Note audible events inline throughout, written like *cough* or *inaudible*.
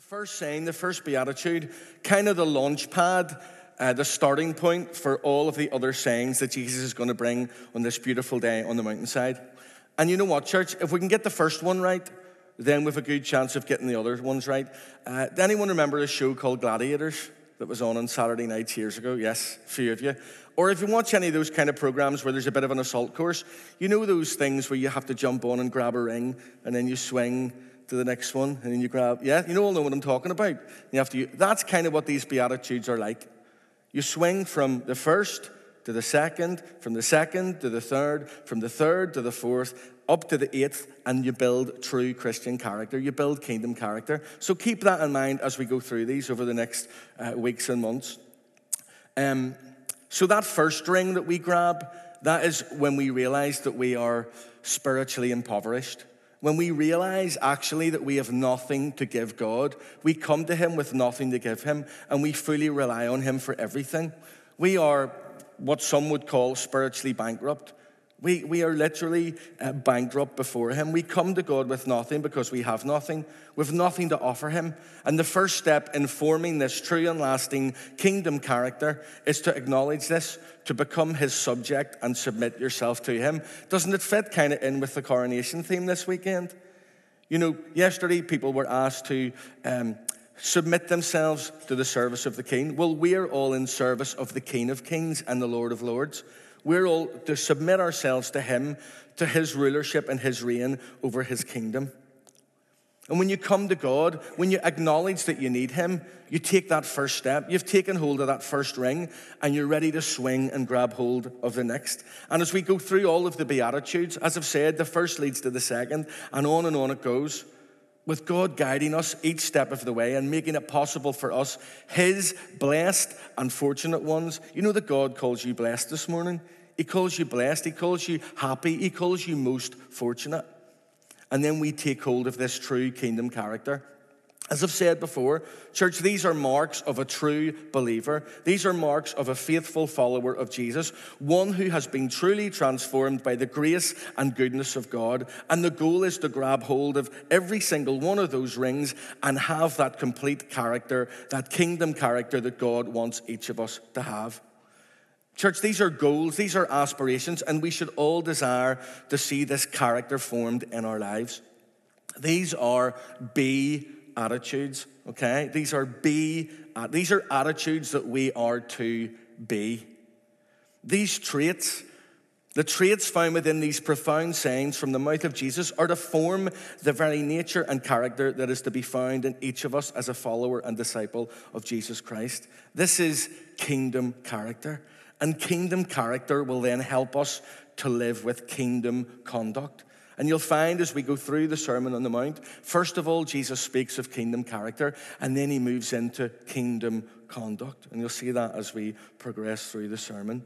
the first saying, the first beatitude, kind of the launch pad, uh, the starting point for all of the other sayings that Jesus is going to bring on this beautiful day on the mountainside. And you know what, church? If we can get the first one right, then we've a good chance of getting the other ones right. Uh, does anyone remember a show called Gladiators that was on on Saturday nights years ago? Yes, a few of you. Or if you watch any of those kind of programs where there's a bit of an assault course, you know those things where you have to jump on and grab a ring and then you swing to the next one, and then you grab, yeah, you all know what I'm talking about. You have to, that's kind of what these Beatitudes are like. You swing from the first to the second, from the second to the third, from the third to the fourth, up to the eighth, and you build true Christian character. You build kingdom character. So keep that in mind as we go through these over the next uh, weeks and months. Um, so that first ring that we grab, that is when we realize that we are spiritually impoverished. When we realize actually that we have nothing to give God, we come to Him with nothing to give Him, and we fully rely on Him for everything. We are what some would call spiritually bankrupt. We, we are literally uh, bankrupt before Him. We come to God with nothing because we have nothing. We have nothing to offer Him. And the first step in forming this true and lasting kingdom character is to acknowledge this, to become His subject and submit yourself to Him. Doesn't it fit kind of in with the coronation theme this weekend? You know, yesterday people were asked to um, submit themselves to the service of the King. Well, we're all in service of the King of Kings and the Lord of Lords. We're all to submit ourselves to Him, to His rulership and His reign over His kingdom. And when you come to God, when you acknowledge that you need Him, you take that first step. You've taken hold of that first ring and you're ready to swing and grab hold of the next. And as we go through all of the Beatitudes, as I've said, the first leads to the second, and on and on it goes. With God guiding us each step of the way and making it possible for us, His blessed and fortunate ones. You know that God calls you blessed this morning? He calls you blessed, He calls you happy, He calls you most fortunate. And then we take hold of this true kingdom character. As I've said before, church, these are marks of a true believer. These are marks of a faithful follower of Jesus, one who has been truly transformed by the grace and goodness of God. And the goal is to grab hold of every single one of those rings and have that complete character, that kingdom character that God wants each of us to have. Church, these are goals, these are aspirations, and we should all desire to see this character formed in our lives. These are be attitudes, okay? These are be, uh, these are attitudes that we are to be. These traits, the traits found within these profound sayings from the mouth of Jesus, are to form the very nature and character that is to be found in each of us as a follower and disciple of Jesus Christ. This is kingdom character. And kingdom character will then help us to live with kingdom conduct. And you'll find as we go through the Sermon on the Mount, first of all, Jesus speaks of kingdom character, and then he moves into kingdom conduct. And you'll see that as we progress through the sermon.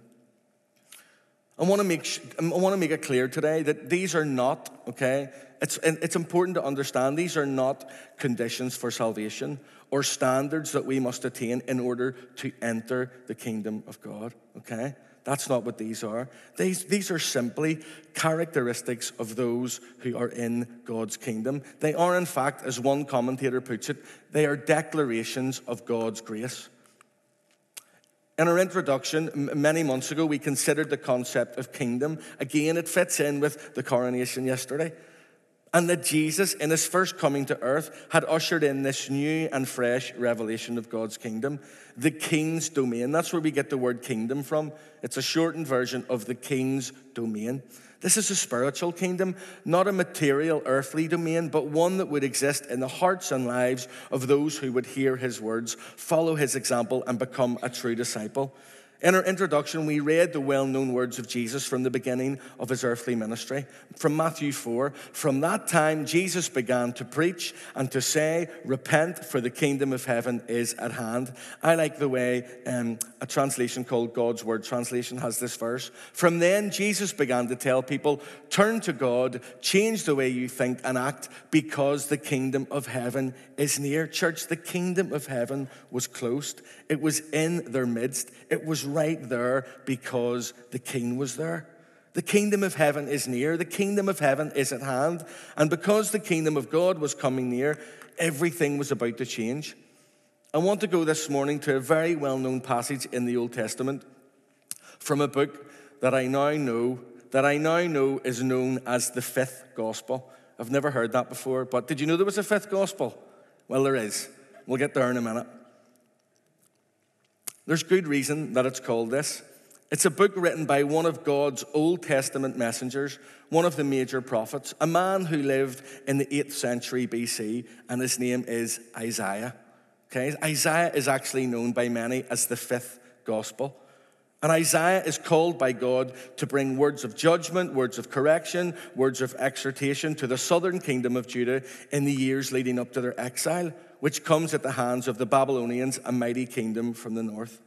I want to make, I want to make it clear today that these are not, okay, it's, it's important to understand these are not conditions for salvation or standards that we must attain in order to enter the kingdom of God, okay? That's not what these are. These, these are simply characteristics of those who are in God's kingdom. They are, in fact, as one commentator puts it, they are declarations of God's grace. In our introduction, many months ago, we considered the concept of kingdom. Again, it fits in with the coronation yesterday and that Jesus, in his first coming to earth, had ushered in this new and fresh revelation of God's kingdom, the king's domain. That's where we get the word kingdom from. It's a shortened version of the king's domain. This is a spiritual kingdom, not a material, earthly domain, but one that would exist in the hearts and lives of those who would hear his words, follow his example, and become a true disciple. In our introduction, we read the well known words of Jesus from the beginning of his earthly ministry from Matthew 4. From that time, Jesus began to preach and to say, Repent, for the kingdom of heaven is at hand. I like the way um, a translation called God's Word translation has this verse. From then, Jesus began to tell people, Turn to God, change the way you think and act, because the kingdom of heaven is near. Church, the kingdom of heaven was closed, it was in their midst, it was right there because the king was there. The kingdom of heaven is near. The kingdom of heaven is at hand. And because the kingdom of God was coming near, everything was about to change. I want to go this morning to a very well known passage in the Old Testament from a book that I now know that I now know is known as the fifth gospel. I've never heard that before, but did you know there was a fifth gospel? Well, there is. We'll get there in a minute. There's good reason that it's called this. It's a book written by one of God's Old Testament messengers, one of the major prophets, a man who lived in the 8th century BC, and his name is Isaiah. Okay? Isaiah is actually known by many as the fifth gospel. And Isaiah is called by God to bring words of judgment, words of correction, words of exhortation to the southern kingdom of Judah in the years leading up to their exile, which comes at the hands of the Babylonians, a mighty kingdom from the north.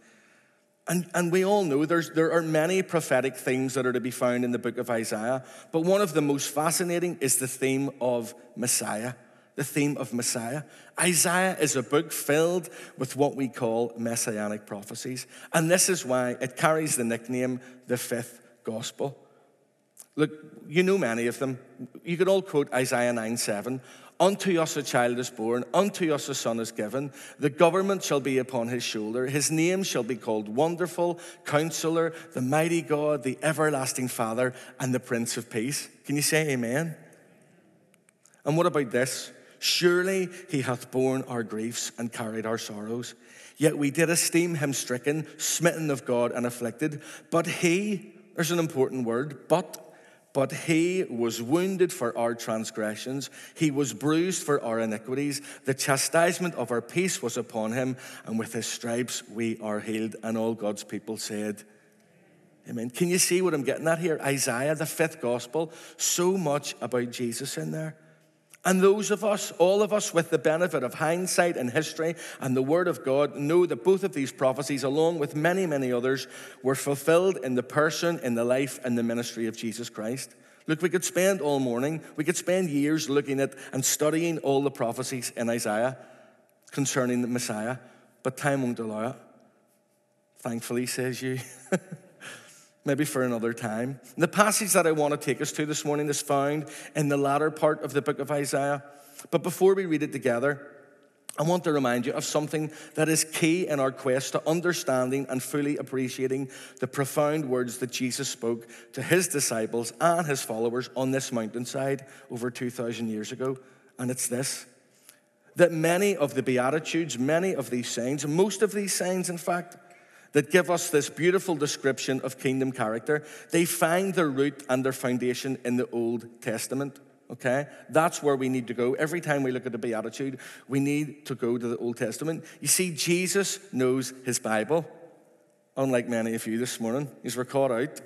And, and we all know there are many prophetic things that are to be found in the book of Isaiah, but one of the most fascinating is the theme of Messiah the theme of Messiah. Isaiah is a book filled with what we call messianic prophecies. And this is why it carries the nickname the fifth gospel. Look, you know many of them. You could all quote Isaiah 9 7. Unto us a child is born, unto us a son is given. The government shall be upon his shoulder. His name shall be called Wonderful, Counselor, the Mighty God, the Everlasting Father, and the Prince of Peace. Can you say amen? And what about this? Surely he hath borne our griefs and carried our sorrows. Yet we did esteem him stricken, smitten of God, and afflicted. But he, there's an important word, but, but he was wounded for our transgressions, he was bruised for our iniquities. The chastisement of our peace was upon him, and with his stripes we are healed. And all God's people said, Amen. Can you see what I'm getting at here? Isaiah, the fifth gospel, so much about Jesus in there. And those of us, all of us with the benefit of hindsight and history and the Word of God, know that both of these prophecies, along with many, many others, were fulfilled in the person, in the life, and the ministry of Jesus Christ. Look, we could spend all morning, we could spend years looking at and studying all the prophecies in Isaiah concerning the Messiah, but time won't allow it. Thankfully, says you. *laughs* maybe for another time. The passage that I want to take us to this morning is found in the latter part of the book of Isaiah. But before we read it together, I want to remind you of something that is key in our quest to understanding and fully appreciating the profound words that Jesus spoke to his disciples and his followers on this mountainside over 2,000 years ago. And it's this that many of the Beatitudes, many of these sayings, most of these sayings, in fact, that give us this beautiful description of kingdom character, they find their root and their foundation in the Old Testament. Okay? That's where we need to go. Every time we look at the Beatitude, we need to go to the Old Testament. You see, Jesus knows his Bible, unlike many of you this morning. He's were caught out.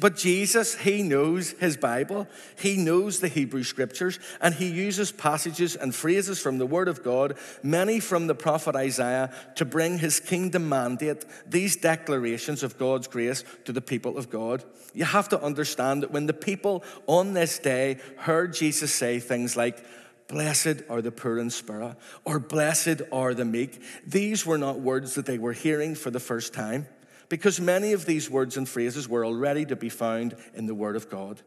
But Jesus, he knows his Bible, he knows the Hebrew scriptures, and he uses passages and phrases from the Word of God, many from the prophet Isaiah, to bring his kingdom mandate, these declarations of God's grace to the people of God. You have to understand that when the people on this day heard Jesus say things like, Blessed are the poor in spirit, or blessed are the meek, these were not words that they were hearing for the first time because many of these words and phrases were already to be found in the Word of God.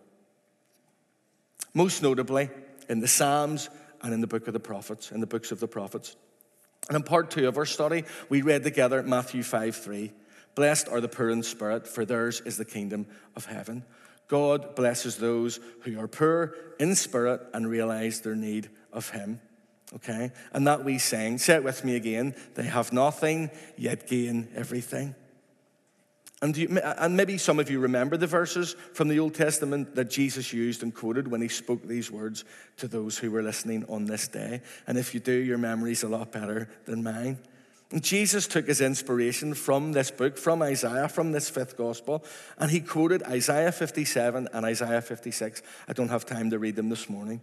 Most notably in the Psalms and in the book of the prophets, in the books of the prophets. And in part two of our study, we read together Matthew 5 3. Blessed are the poor in spirit, for theirs is the kingdom of heaven. God blesses those who are poor in spirit and realize their need of Him. Okay? And that we sing, say it with me again, they have nothing, yet gain everything. And, you, and maybe some of you remember the verses from the Old Testament that Jesus used and quoted when he spoke these words to those who were listening on this day. And if you do, your memory's a lot better than mine. And Jesus took his inspiration from this book, from Isaiah, from this fifth gospel, and he quoted Isaiah 57 and Isaiah 56. I don't have time to read them this morning.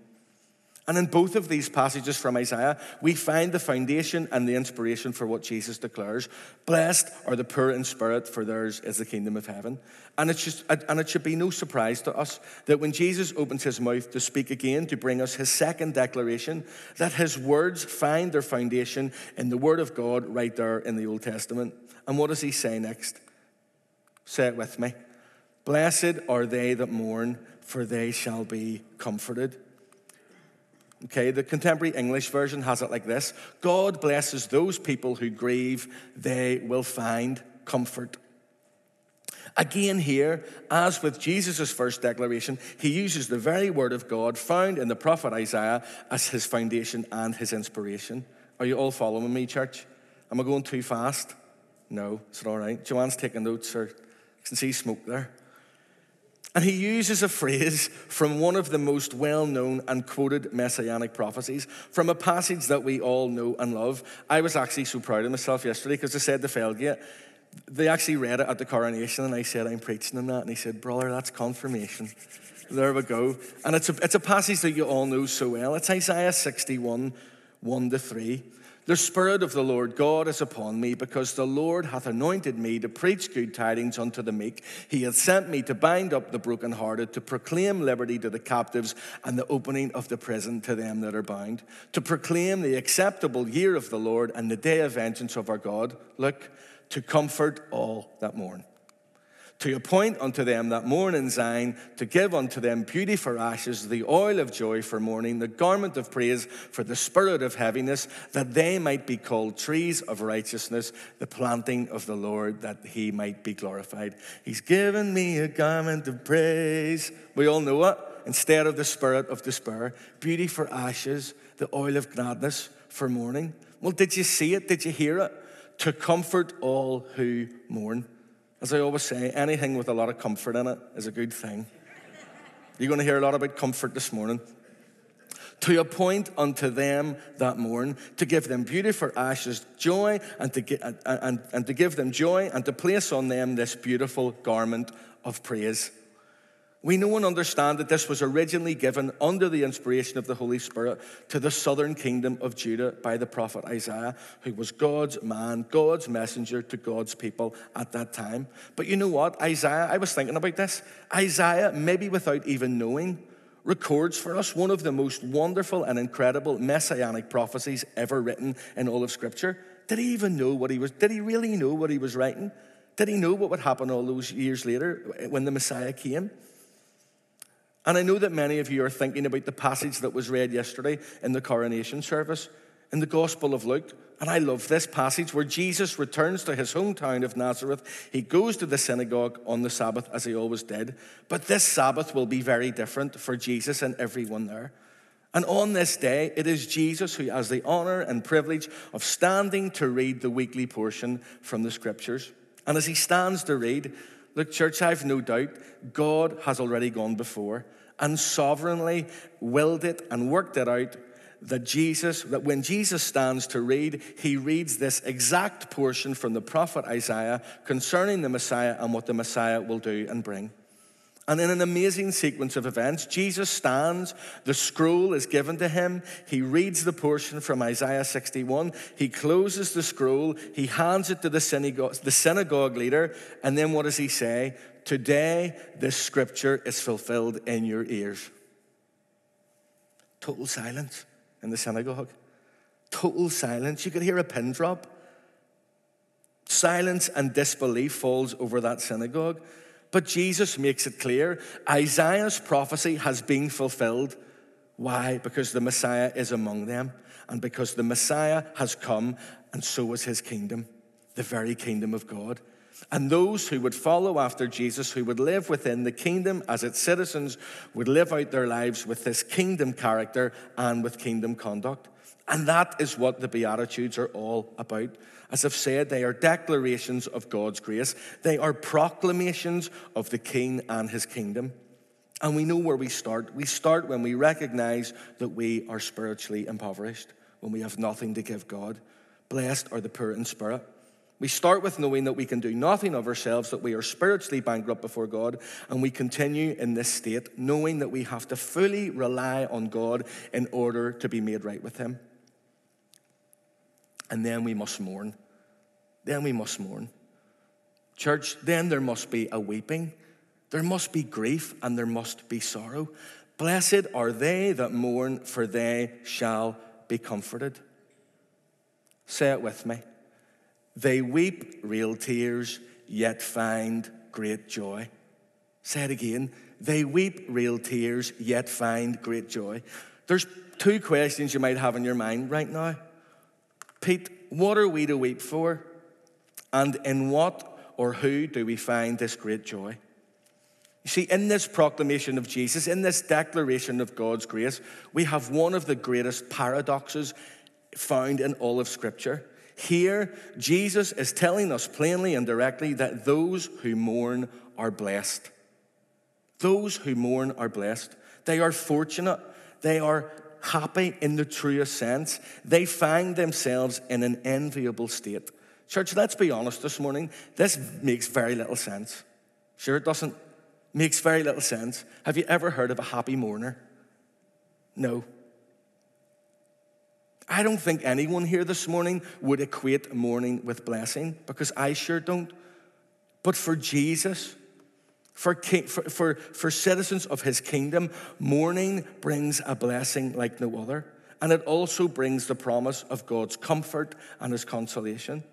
And in both of these passages from Isaiah, we find the foundation and the inspiration for what Jesus declares. Blessed are the poor in spirit, for theirs is the kingdom of heaven. And, it's just, and it should be no surprise to us that when Jesus opens his mouth to speak again, to bring us his second declaration, that his words find their foundation in the Word of God right there in the Old Testament. And what does he say next? Say it with me. Blessed are they that mourn, for they shall be comforted. Okay, the contemporary English version has it like this God blesses those people who grieve, they will find comfort. Again, here, as with Jesus' first declaration, he uses the very word of God found in the prophet Isaiah as his foundation and his inspiration. Are you all following me, church? Am I going too fast? No, it's all right. Joanne's taking notes, or I can see smoke there. And he uses a phrase from one of the most well known and quoted messianic prophecies, from a passage that we all know and love. I was actually so proud of myself yesterday because I said to Felgate, they actually read it at the coronation, and I said, I'm preaching on that. And he said, Brother, that's confirmation. There we go. And it's a, it's a passage that you all know so well. It's Isaiah 61, 1 to 3. The Spirit of the Lord God is upon me, because the Lord hath anointed me to preach good tidings unto the meek. He hath sent me to bind up the brokenhearted, to proclaim liberty to the captives, and the opening of the prison to them that are bound, to proclaim the acceptable year of the Lord and the day of vengeance of our God. Look, to comfort all that mourn. To appoint unto them that mourn in Zion, to give unto them beauty for ashes, the oil of joy for mourning, the garment of praise for the spirit of heaviness, that they might be called trees of righteousness, the planting of the Lord, that he might be glorified. He's given me a garment of praise. We all know it. Instead of the spirit of despair, beauty for ashes, the oil of gladness for mourning. Well, did you see it? Did you hear it? to comfort all who mourn. As I always say, anything with a lot of comfort in it is a good thing. You're going to hear a lot about comfort this morning. To appoint unto them that mourn, to give them beauty for ashes, joy, and to, and, and, and to give them joy, and to place on them this beautiful garment of praise. We know and understand that this was originally given under the inspiration of the Holy Spirit to the southern kingdom of Judah by the prophet Isaiah, who was God's man, God's messenger to God's people at that time. But you know what? Isaiah, I was thinking about this. Isaiah, maybe without even knowing, records for us one of the most wonderful and incredible messianic prophecies ever written in all of Scripture. Did he even know what he was? Did he really know what he was writing? Did he know what would happen all those years later when the Messiah came? And I know that many of you are thinking about the passage that was read yesterday in the coronation service in the Gospel of Luke. And I love this passage where Jesus returns to his hometown of Nazareth. He goes to the synagogue on the Sabbath as he always did. But this Sabbath will be very different for Jesus and everyone there. And on this day, it is Jesus who has the honor and privilege of standing to read the weekly portion from the scriptures. And as he stands to read, look, church, I've no doubt God has already gone before and sovereignly willed it and worked it out that Jesus, that when Jesus stands to read, he reads this exact portion from the prophet Isaiah concerning the Messiah and what the Messiah will do and bring. And in an amazing sequence of events, Jesus stands, the scroll is given to him. He reads the portion from Isaiah 61. He closes the scroll, he hands it to the synagogue, the synagogue leader, and then what does he say? Today, this scripture is fulfilled in your ears. Total silence in the synagogue. Total silence. You could hear a pin drop. Silence and disbelief falls over that synagogue. But Jesus makes it clear Isaiah's prophecy has been fulfilled. Why? Because the Messiah is among them, and because the Messiah has come, and so is his kingdom, the very kingdom of God. And those who would follow after Jesus, who would live within the kingdom as its citizens, would live out their lives with this kingdom character and with kingdom conduct. And that is what the Beatitudes are all about. As I've said, they are declarations of God's grace, they are proclamations of the King and his kingdom. And we know where we start. We start when we recognize that we are spiritually impoverished, when we have nothing to give God. Blessed are the poor in spirit. We start with knowing that we can do nothing of ourselves, that we are spiritually bankrupt before God, and we continue in this state, knowing that we have to fully rely on God in order to be made right with Him. And then we must mourn. Then we must mourn. Church, then there must be a weeping, there must be grief, and there must be sorrow. Blessed are they that mourn, for they shall be comforted. Say it with me. They weep real tears, yet find great joy. Say it again. They weep real tears, yet find great joy. There's two questions you might have in your mind right now. Pete, what are we to weep for? And in what or who do we find this great joy? You see, in this proclamation of Jesus, in this declaration of God's grace, we have one of the greatest paradoxes found in all of Scripture. Here, Jesus is telling us plainly and directly that those who mourn are blessed. Those who mourn are blessed. They are fortunate. They are happy in the truest sense. They find themselves in an enviable state. Church, let's be honest this morning. This makes very little sense. Sure, it doesn't. Makes very little sense. Have you ever heard of a happy mourner? No. I don't think anyone here this morning would equate mourning with blessing because I sure don't. But for Jesus, for, for, for, for citizens of his kingdom, mourning brings a blessing like no other. And it also brings the promise of God's comfort and his consolation.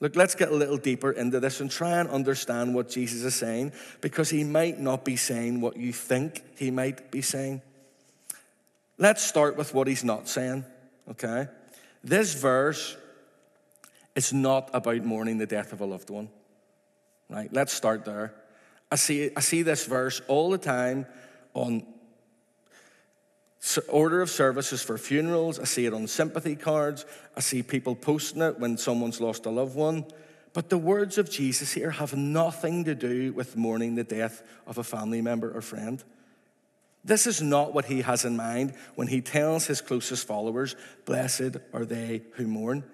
Look, let's get a little deeper into this and try and understand what Jesus is saying because he might not be saying what you think he might be saying. Let's start with what he's not saying, okay? This verse is not about mourning the death of a loved one, right? Let's start there. I see, I see this verse all the time on order of services for funerals. I see it on sympathy cards. I see people posting it when someone's lost a loved one. But the words of Jesus here have nothing to do with mourning the death of a family member or friend. This is not what he has in mind when he tells his closest followers, Blessed are they who mourn.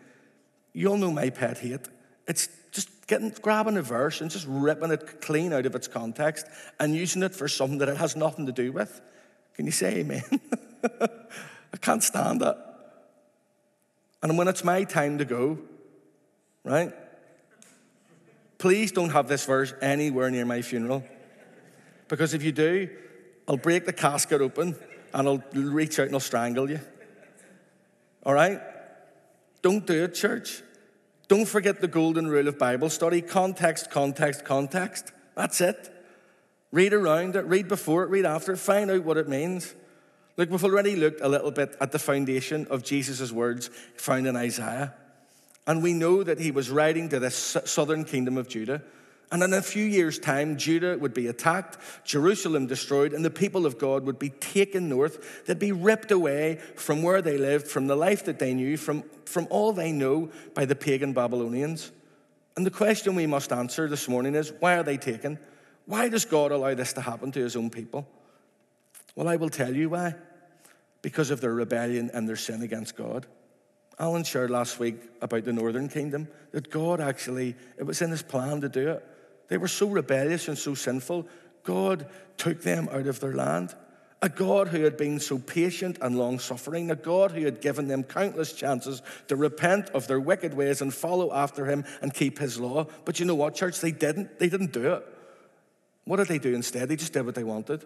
You'll know my pet hate. It's just getting, grabbing a verse and just ripping it clean out of its context and using it for something that it has nothing to do with. Can you say amen? *laughs* I can't stand it. And when it's my time to go, right? Please don't have this verse anywhere near my funeral. Because if you do, I'll break the casket open and I'll reach out and I'll strangle you. All right? Don't do it, church. Don't forget the golden rule of Bible study context, context, context. That's it. Read around it, read before it, read after it, find out what it means. Look, we've already looked a little bit at the foundation of Jesus' words found in Isaiah. And we know that he was writing to the southern kingdom of Judah. And in a few years' time, Judah would be attacked, Jerusalem destroyed, and the people of God would be taken north. They'd be ripped away from where they lived, from the life that they knew, from, from all they know by the pagan Babylonians. And the question we must answer this morning is why are they taken? Why does God allow this to happen to his own people? Well, I will tell you why. Because of their rebellion and their sin against God. Alan shared last week about the northern kingdom that God actually, it was in his plan to do it. They were so rebellious and so sinful, God took them out of their land. A God who had been so patient and long suffering, a God who had given them countless chances to repent of their wicked ways and follow after him and keep his law. But you know what, church? They didn't. They didn't do it. What did they do instead? They just did what they wanted.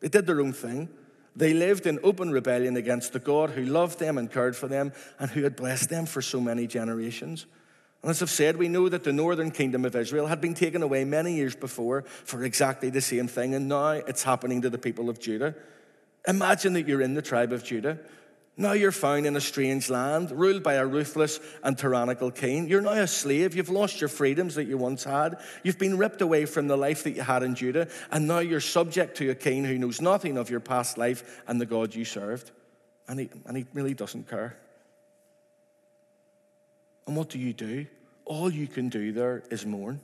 They did their own thing. They lived in open rebellion against the God who loved them and cared for them and who had blessed them for so many generations. As I've said, we know that the northern kingdom of Israel had been taken away many years before for exactly the same thing, and now it's happening to the people of Judah. Imagine that you're in the tribe of Judah. Now you're found in a strange land, ruled by a ruthless and tyrannical king. You're now a slave. You've lost your freedoms that you once had. You've been ripped away from the life that you had in Judah, and now you're subject to a king who knows nothing of your past life and the God you served. And he, and he really doesn't care. And what do you do? All you can do there is mourn.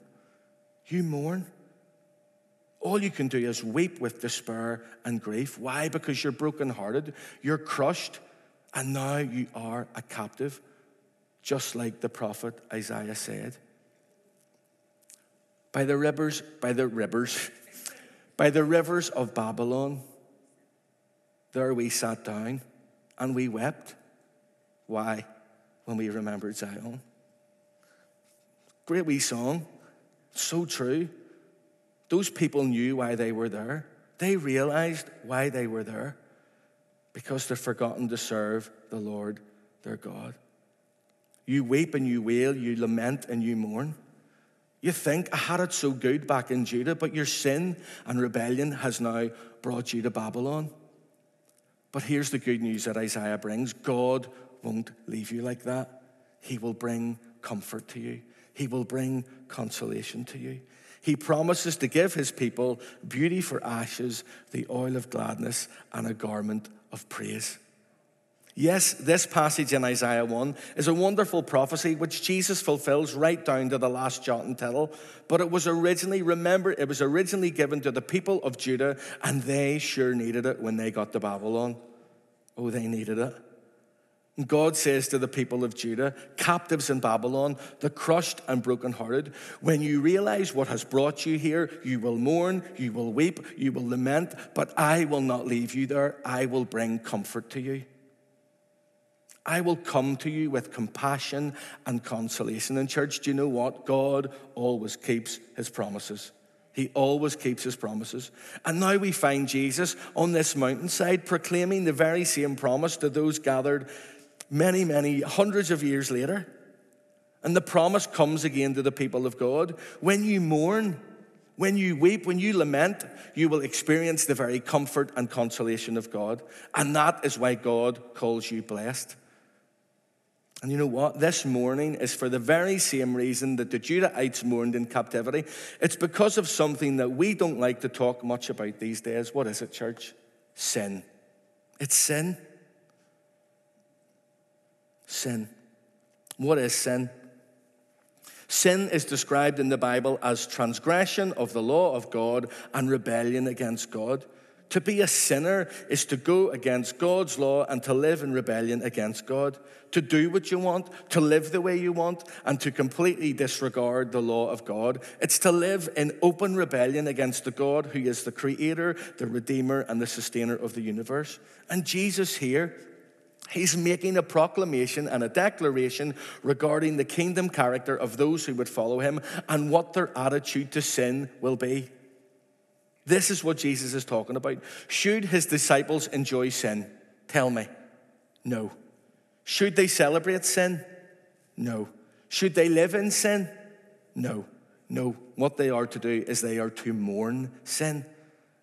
You mourn. All you can do is weep with despair and grief. Why? Because you're brokenhearted, you're crushed, and now you are a captive, just like the prophet Isaiah said. By the rivers, by the rivers, *laughs* by the rivers of Babylon, there we sat down and we wept. Why? When we remembered Zion. Great wee song, so true. Those people knew why they were there. They realized why they were there because they've forgotten to serve the Lord their God. You weep and you wail, you lament and you mourn. You think, I had it so good back in Judah, but your sin and rebellion has now brought you to Babylon. But here's the good news that Isaiah brings God won't leave you like that. He will bring comfort to you, He will bring consolation to you. He promises to give His people beauty for ashes, the oil of gladness, and a garment of praise. Yes, this passage in Isaiah 1 is a wonderful prophecy which Jesus fulfills right down to the last jot and tittle. But it was originally, remember, it was originally given to the people of Judah, and they sure needed it when they got to Babylon. Oh, they needed it. God says to the people of Judah, captives in Babylon, the crushed and brokenhearted, when you realize what has brought you here, you will mourn, you will weep, you will lament, but I will not leave you there. I will bring comfort to you. I will come to you with compassion and consolation. And, church, do you know what? God always keeps his promises. He always keeps his promises. And now we find Jesus on this mountainside proclaiming the very same promise to those gathered many, many hundreds of years later. And the promise comes again to the people of God. When you mourn, when you weep, when you lament, you will experience the very comfort and consolation of God. And that is why God calls you blessed. And you know what? This mourning is for the very same reason that the Judahites mourned in captivity. It's because of something that we don't like to talk much about these days. What is it, church? Sin. It's sin. Sin. What is sin? Sin is described in the Bible as transgression of the law of God and rebellion against God. To be a sinner is to go against God's law and to live in rebellion against God, to do what you want, to live the way you want, and to completely disregard the law of God. It's to live in open rebellion against the God who is the creator, the redeemer, and the sustainer of the universe. And Jesus here, He's making a proclamation and a declaration regarding the kingdom character of those who would follow him and what their attitude to sin will be. This is what Jesus is talking about. Should his disciples enjoy sin? Tell me. No. Should they celebrate sin? No. Should they live in sin? No. No. What they are to do is they are to mourn sin.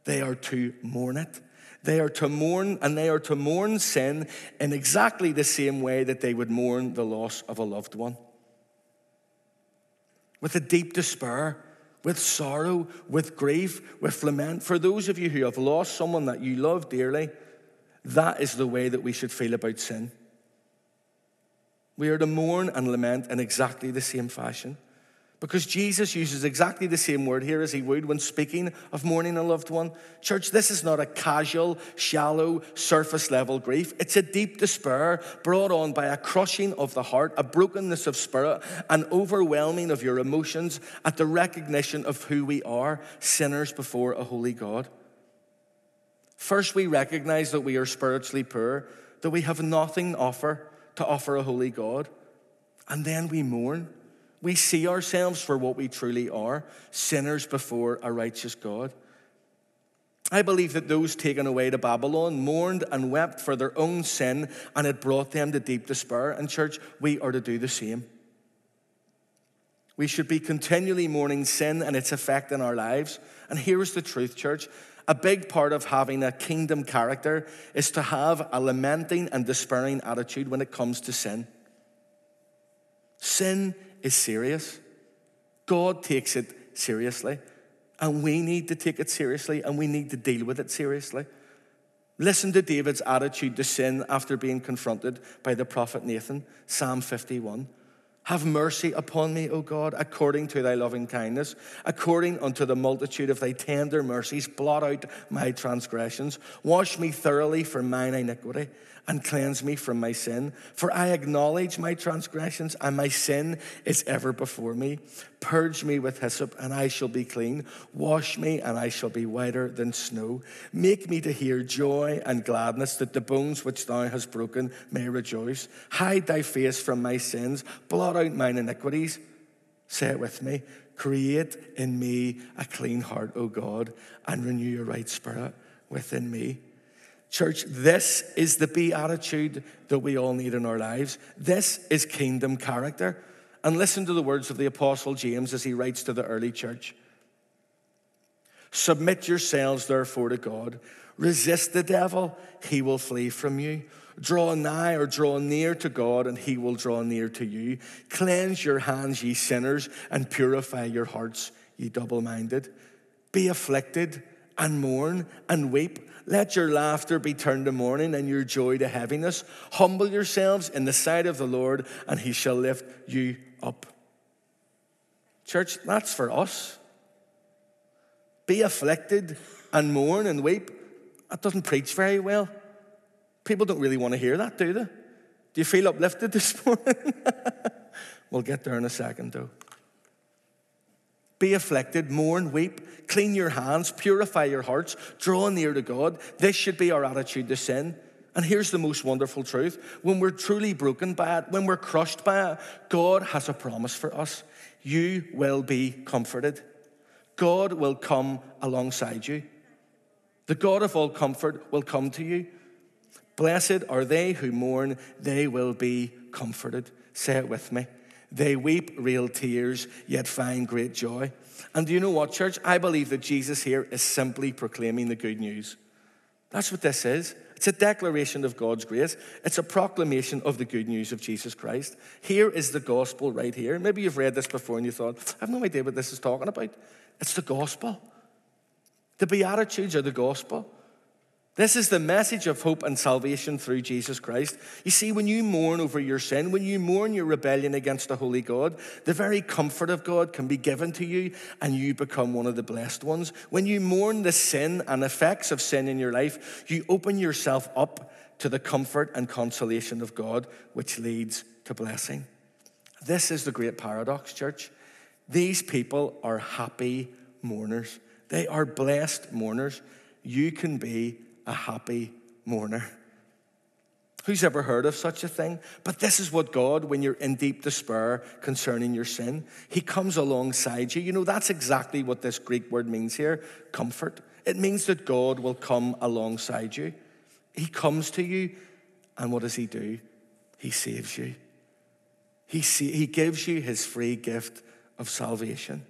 They are to mourn it. They are to mourn, and they are to mourn sin in exactly the same way that they would mourn the loss of a loved one. With a deep despair, with sorrow, with grief, with lament. For those of you who have lost someone that you love dearly, that is the way that we should feel about sin. We are to mourn and lament in exactly the same fashion. Because Jesus uses exactly the same word here as he would when speaking of mourning a loved one. Church, this is not a casual, shallow, surface level grief. It's a deep despair brought on by a crushing of the heart, a brokenness of spirit, an overwhelming of your emotions at the recognition of who we are sinners before a holy God. First, we recognize that we are spiritually poor, that we have nothing to offer to offer a holy God. And then we mourn we see ourselves for what we truly are sinners before a righteous God. I believe that those taken away to Babylon mourned and wept for their own sin, and it brought them to deep despair. And, church, we are to do the same. We should be continually mourning sin and its effect in our lives. And here's the truth, church. A big part of having a kingdom character is to have a lamenting and despairing attitude when it comes to sin. Sin is serious. God takes it seriously. And we need to take it seriously and we need to deal with it seriously. Listen to David's attitude to sin after being confronted by the prophet Nathan, Psalm 51. Have mercy upon me, O God, according to thy loving kindness, according unto the multitude of thy tender mercies. Blot out my transgressions. Wash me thoroughly from mine iniquity and cleanse me from my sin. For I acknowledge my transgressions, and my sin is ever before me. Purge me with hyssop, and I shall be clean. Wash me, and I shall be whiter than snow. Make me to hear joy and gladness, that the bones which thou hast broken may rejoice. Hide thy face from my sins, blot out mine iniquities. Say it with me. Create in me a clean heart, O God, and renew your right spirit within me. Church, this is the beatitude that we all need in our lives. This is kingdom character. And listen to the words of the Apostle James as he writes to the early church. Submit yourselves, therefore, to God. Resist the devil, he will flee from you. Draw nigh or draw near to God, and he will draw near to you. Cleanse your hands, ye sinners, and purify your hearts, ye double minded. Be afflicted and mourn and weep. Let your laughter be turned to mourning and your joy to heaviness. Humble yourselves in the sight of the Lord, and he shall lift you up. Church, that's for us. Be afflicted and mourn and weep. That doesn't preach very well. People don't really want to hear that, do they? Do you feel uplifted this *laughs* morning? we'll get there in a second, though. Be afflicted, mourn, weep, clean your hands, purify your hearts, draw near to God. This should be our attitude to sin. And here's the most wonderful truth when we're truly broken by it, when we're crushed by it, God has a promise for us. You will be comforted. God will come alongside you. The God of all comfort will come to you. Blessed are they who mourn, they will be comforted. Say it with me. They weep real tears, yet find great joy. And do you know what, church? I believe that Jesus here is simply proclaiming the good news. That's what this is. It's a declaration of God's grace. It's a proclamation of the good news of Jesus Christ. Here is the gospel right here. Maybe you've read this before and you thought, I have no idea what this is talking about. It's the gospel. The Beatitudes are the gospel. This is the message of hope and salvation through Jesus Christ. You see, when you mourn over your sin, when you mourn your rebellion against the holy God, the very comfort of God can be given to you and you become one of the blessed ones. When you mourn the sin and effects of sin in your life, you open yourself up to the comfort and consolation of God, which leads to blessing. This is the great paradox, church. These people are happy mourners, they are blessed mourners. You can be a happy mourner. Who's ever heard of such a thing? But this is what God, when you're in deep despair concerning your sin, He comes alongside you. You know, that's exactly what this Greek word means here comfort. It means that God will come alongside you. He comes to you, and what does He do? He saves you. He, he gives you His free gift of salvation.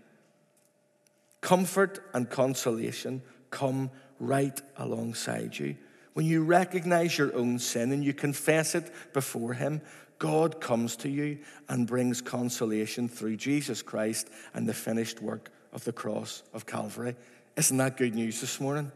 Comfort and consolation come right alongside you. When you recognize your own sin and you confess it before Him, God comes to you and brings consolation through Jesus Christ and the finished work of the cross of Calvary. Isn't that good news this morning?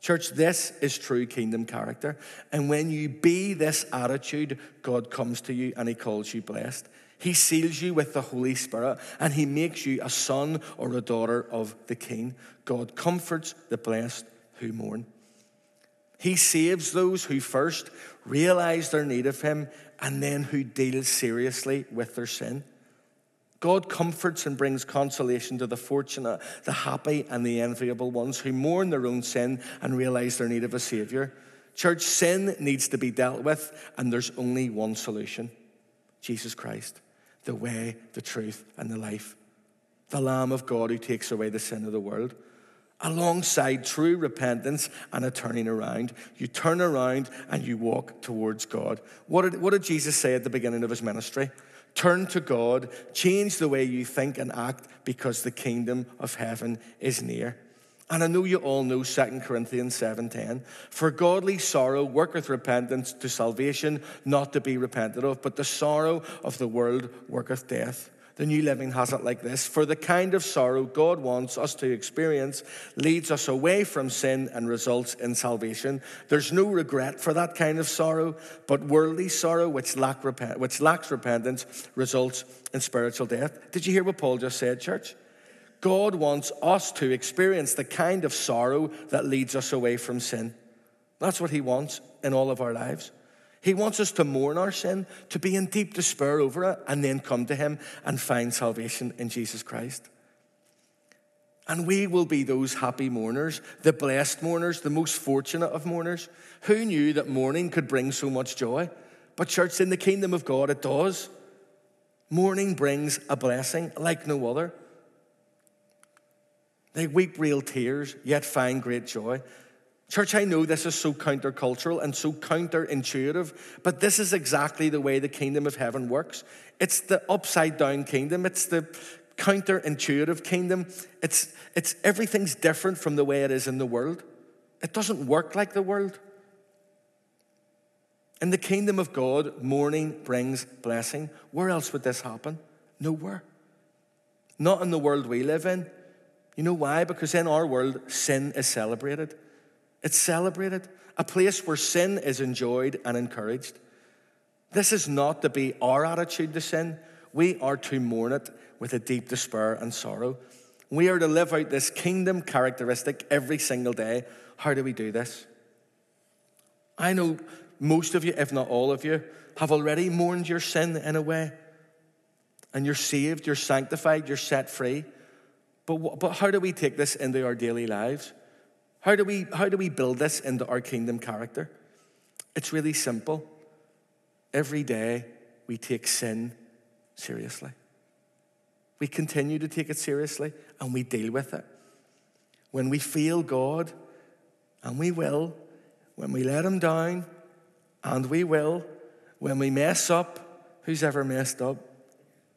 Church, this is true kingdom character. And when you be this attitude, God comes to you and He calls you blessed. He seals you with the Holy Spirit and He makes you a son or a daughter of the King. God comforts the blessed who mourn. He saves those who first realize their need of Him and then who deal seriously with their sin. God comforts and brings consolation to the fortunate, the happy, and the enviable ones who mourn their own sin and realize their need of a Savior. Church, sin needs to be dealt with, and there's only one solution Jesus Christ the way, the truth, and the life. The Lamb of God who takes away the sin of the world. Alongside true repentance and a turning around, you turn around and you walk towards God. What did, what did Jesus say at the beginning of his ministry? Turn to God, change the way you think and act because the kingdom of heaven is near. And I know you all know 2 Corinthians 7:10. For godly sorrow worketh repentance to salvation, not to be repented of, but the sorrow of the world worketh death. The New Living has it like this For the kind of sorrow God wants us to experience leads us away from sin and results in salvation. There's no regret for that kind of sorrow, but worldly sorrow, which, lack which lacks repentance, results in spiritual death. Did you hear what Paul just said, church? God wants us to experience the kind of sorrow that leads us away from sin. That's what He wants in all of our lives. He wants us to mourn our sin, to be in deep despair over it, and then come to Him and find salvation in Jesus Christ. And we will be those happy mourners, the blessed mourners, the most fortunate of mourners. Who knew that mourning could bring so much joy? But, church, in the kingdom of God, it does. Mourning brings a blessing like no other. They weep real tears, yet find great joy. Church, I know this is so countercultural and so counterintuitive, but this is exactly the way the kingdom of heaven works. It's the upside down kingdom, it's the counterintuitive kingdom. It's, it's everything's different from the way it is in the world. It doesn't work like the world. In the kingdom of God, mourning brings blessing. Where else would this happen? Nowhere. Not in the world we live in. You know why? Because in our world, sin is celebrated. It's celebrated, a place where sin is enjoyed and encouraged. This is not to be our attitude to sin. We are to mourn it with a deep despair and sorrow. We are to live out this kingdom characteristic every single day. How do we do this? I know most of you, if not all of you, have already mourned your sin in a way. And you're saved, you're sanctified, you're set free. But, but how do we take this into our daily lives? How do, we, how do we build this into our kingdom character? It's really simple. Every day we take sin seriously. We continue to take it seriously and we deal with it. When we feel God, and we will, when we let Him down, and we will, when we mess up, who's ever messed up?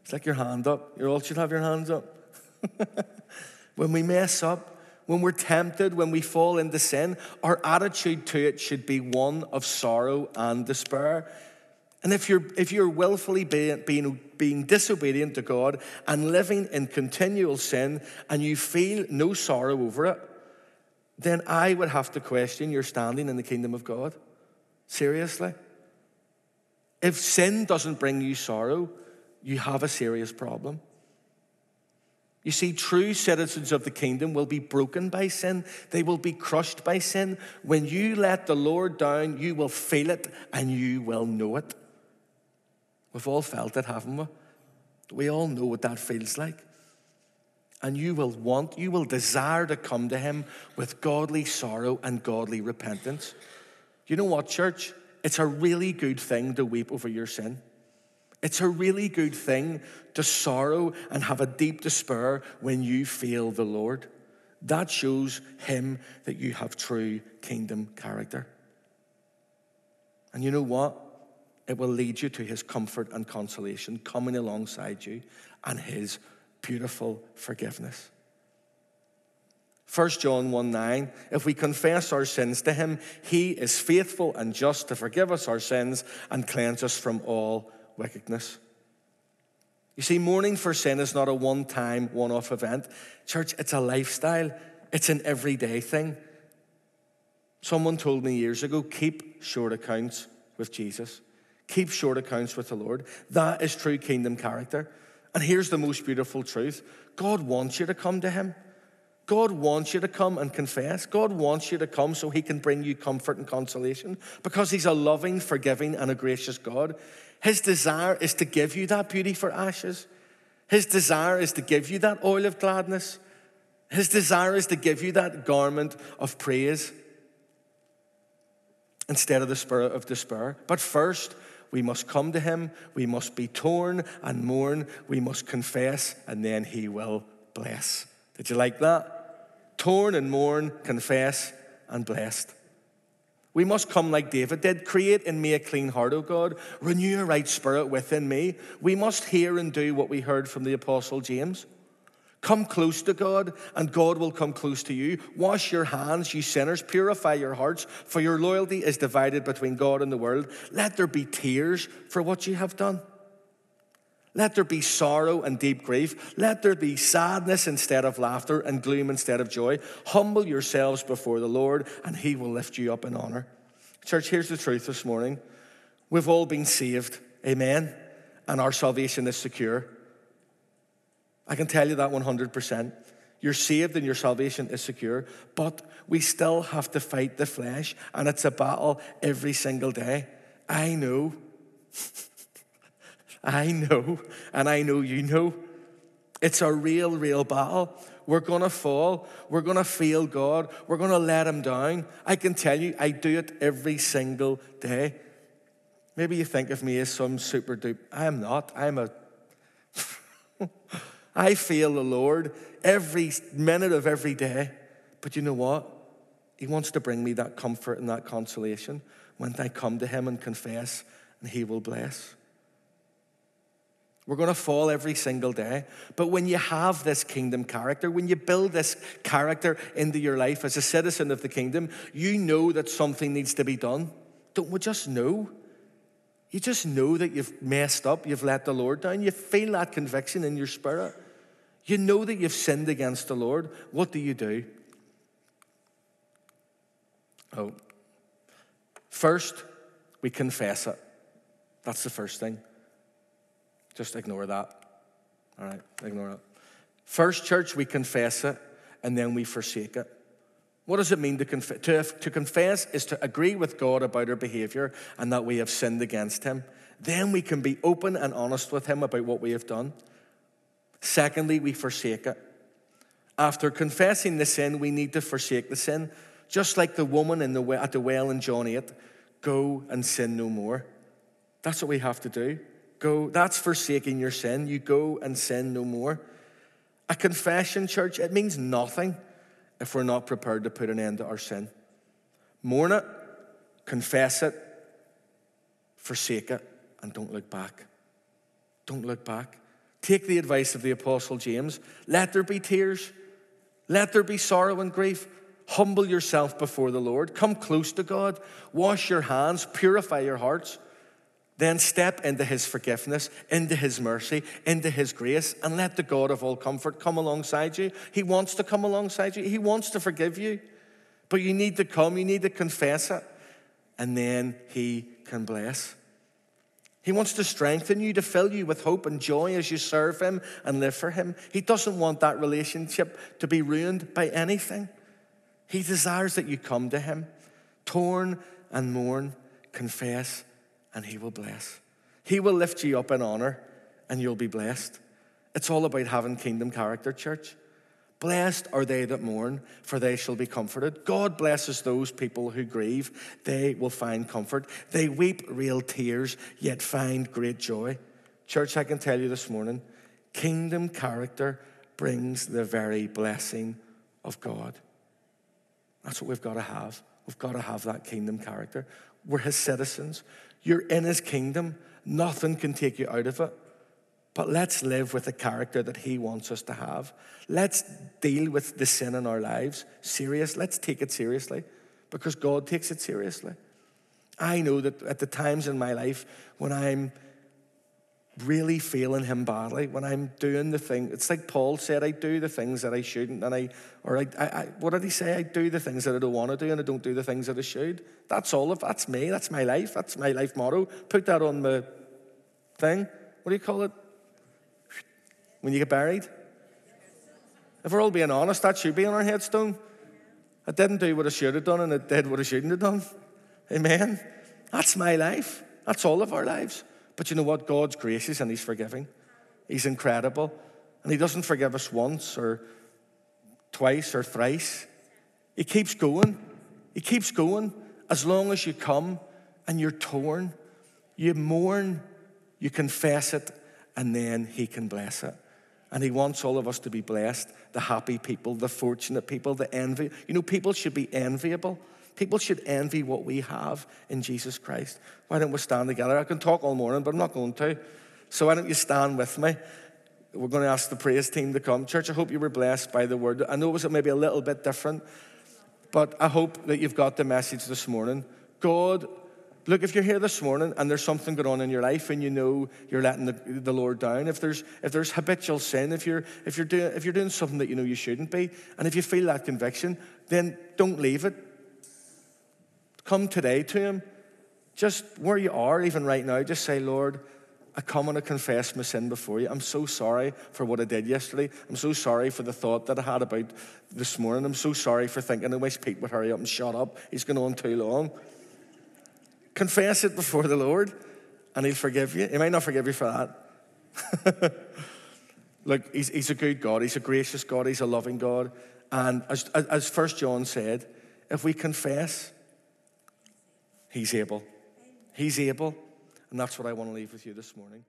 It's like your hand up. You all should have your hands up. *laughs* when we mess up, when we're tempted, when we fall into sin, our attitude to it should be one of sorrow and despair. And if you're, if you're willfully being, being, being disobedient to God and living in continual sin and you feel no sorrow over it, then I would have to question your standing in the kingdom of God. Seriously. If sin doesn't bring you sorrow, you have a serious problem. You see, true citizens of the kingdom will be broken by sin. They will be crushed by sin. When you let the Lord down, you will feel it and you will know it. We've all felt it, haven't we? We all know what that feels like. And you will want, you will desire to come to Him with godly sorrow and godly repentance. You know what, church? It's a really good thing to weep over your sin. It's a really good thing to sorrow and have a deep despair when you feel the Lord. That shows Him that you have true kingdom character. And you know what? It will lead you to His comfort and consolation coming alongside you and His beautiful forgiveness. 1 John 1 9, if we confess our sins to him, he is faithful and just to forgive us our sins and cleanse us from all wickedness. You see, mourning for sin is not a one time, one off event. Church, it's a lifestyle, it's an everyday thing. Someone told me years ago keep short accounts with Jesus, keep short accounts with the Lord. That is true kingdom character. And here's the most beautiful truth God wants you to come to Him. God wants you to come and confess. God wants you to come so He can bring you comfort and consolation because He's a loving, forgiving, and a gracious God. His desire is to give you that beauty for ashes. His desire is to give you that oil of gladness. His desire is to give you that garment of praise instead of the spirit of despair. But first, we must come to Him. We must be torn and mourn. We must confess, and then He will bless. Did you like that? torn and mourn, confess, and blessed. We must come like David did. Create in me a clean heart, O God. Renew a right spirit within me. We must hear and do what we heard from the Apostle James. Come close to God, and God will come close to you. Wash your hands, you sinners. Purify your hearts, for your loyalty is divided between God and the world. Let there be tears for what you have done. Let there be sorrow and deep grief. Let there be sadness instead of laughter and gloom instead of joy. Humble yourselves before the Lord, and He will lift you up in honor. Church, here's the truth this morning. We've all been saved, amen, and our salvation is secure. I can tell you that 100%. You're saved and your salvation is secure, but we still have to fight the flesh, and it's a battle every single day. I know. *laughs* I know, and I know you know. It's a real, real battle. We're going to fall. We're going to fail God. We're going to let Him down. I can tell you, I do it every single day. Maybe you think of me as some super dupe. I am not. I'm a. *laughs* I feel the Lord every minute of every day. But you know what? He wants to bring me that comfort and that consolation when I come to Him and confess, and He will bless. We're going to fall every single day. But when you have this kingdom character, when you build this character into your life as a citizen of the kingdom, you know that something needs to be done. Don't we just know? You just know that you've messed up, you've let the Lord down. You feel that conviction in your spirit. You know that you've sinned against the Lord. What do you do? Oh, first, we confess it. That's the first thing. Just ignore that. All right, ignore it. First, church, we confess it and then we forsake it. What does it mean to, conf- to, to confess? Is to agree with God about our behavior and that we have sinned against Him. Then we can be open and honest with Him about what we have done. Secondly, we forsake it. After confessing the sin, we need to forsake the sin. Just like the woman in the, at the well in John 8, go and sin no more. That's what we have to do. Go, that's forsaking your sin. You go and sin no more. A confession, church, it means nothing if we're not prepared to put an end to our sin. Mourn it, confess it, forsake it, and don't look back. Don't look back. Take the advice of the Apostle James. Let there be tears, let there be sorrow and grief. Humble yourself before the Lord. Come close to God. Wash your hands, purify your hearts. Then step into his forgiveness, into his mercy, into his grace, and let the God of all comfort come alongside you. He wants to come alongside you, he wants to forgive you. But you need to come, you need to confess it, and then he can bless. He wants to strengthen you, to fill you with hope and joy as you serve him and live for him. He doesn't want that relationship to be ruined by anything. He desires that you come to him, torn and mourn, confess, and He will bless. He will lift you up in honor and you'll be blessed. It's all about having kingdom character, church. Blessed are they that mourn, for they shall be comforted. God blesses those people who grieve. They will find comfort. They weep real tears, yet find great joy. Church, I can tell you this morning kingdom character brings the very blessing of God. That's what we've got to have. We've got to have that kingdom character. We're his citizens. You're in his kingdom. Nothing can take you out of it. But let's live with the character that he wants us to have. Let's deal with the sin in our lives serious. Let's take it seriously because God takes it seriously. I know that at the times in my life when I'm really feeling him badly when I'm doing the thing. It's like Paul said, I do the things that I shouldn't, and I, or I, I, I, what did he say? I do the things that I don't want to do, and I don't do the things that I should. That's all of, that's me, that's my life, that's my life motto. Put that on the thing. What do you call it? When you get buried? If we're all being honest, that should be on our headstone. I didn't do what I should have done, and I did what I shouldn't have done. Amen. That's my life. That's all of our lives. But you know what? God's gracious and He's forgiving. He's incredible. And He doesn't forgive us once or twice or thrice. He keeps going. He keeps going. As long as you come and you're torn, you mourn, you confess it, and then He can bless it. And He wants all of us to be blessed the happy people, the fortunate people, the envy. You know, people should be enviable. People should envy what we have in Jesus Christ. Why don't we stand together? I can talk all morning, but I'm not going to. So why don't you stand with me? We're going to ask the praise team to come. Church, I hope you were blessed by the word. I know it was maybe a little bit different, but I hope that you've got the message this morning. God, look, if you're here this morning and there's something going on in your life and you know you're letting the, the Lord down, if there's if there's habitual sin, if you're if you're doing if you're doing something that you know you shouldn't be, and if you feel that conviction, then don't leave it Come today to Him. Just where you are, even right now, just say, Lord, I come and I confess my sin before you. I'm so sorry for what I did yesterday. I'm so sorry for the thought that I had about this morning. I'm so sorry for thinking I wish Pete would hurry up and shut up. He's going on too long. Confess it before the Lord, and He'll forgive you. He might not forgive you for that. *laughs* Look, he's, he's a good God. He's a gracious God. He's a loving God. And as, as First John said, if we confess, He's able. He's able. And that's what I want to leave with you this morning.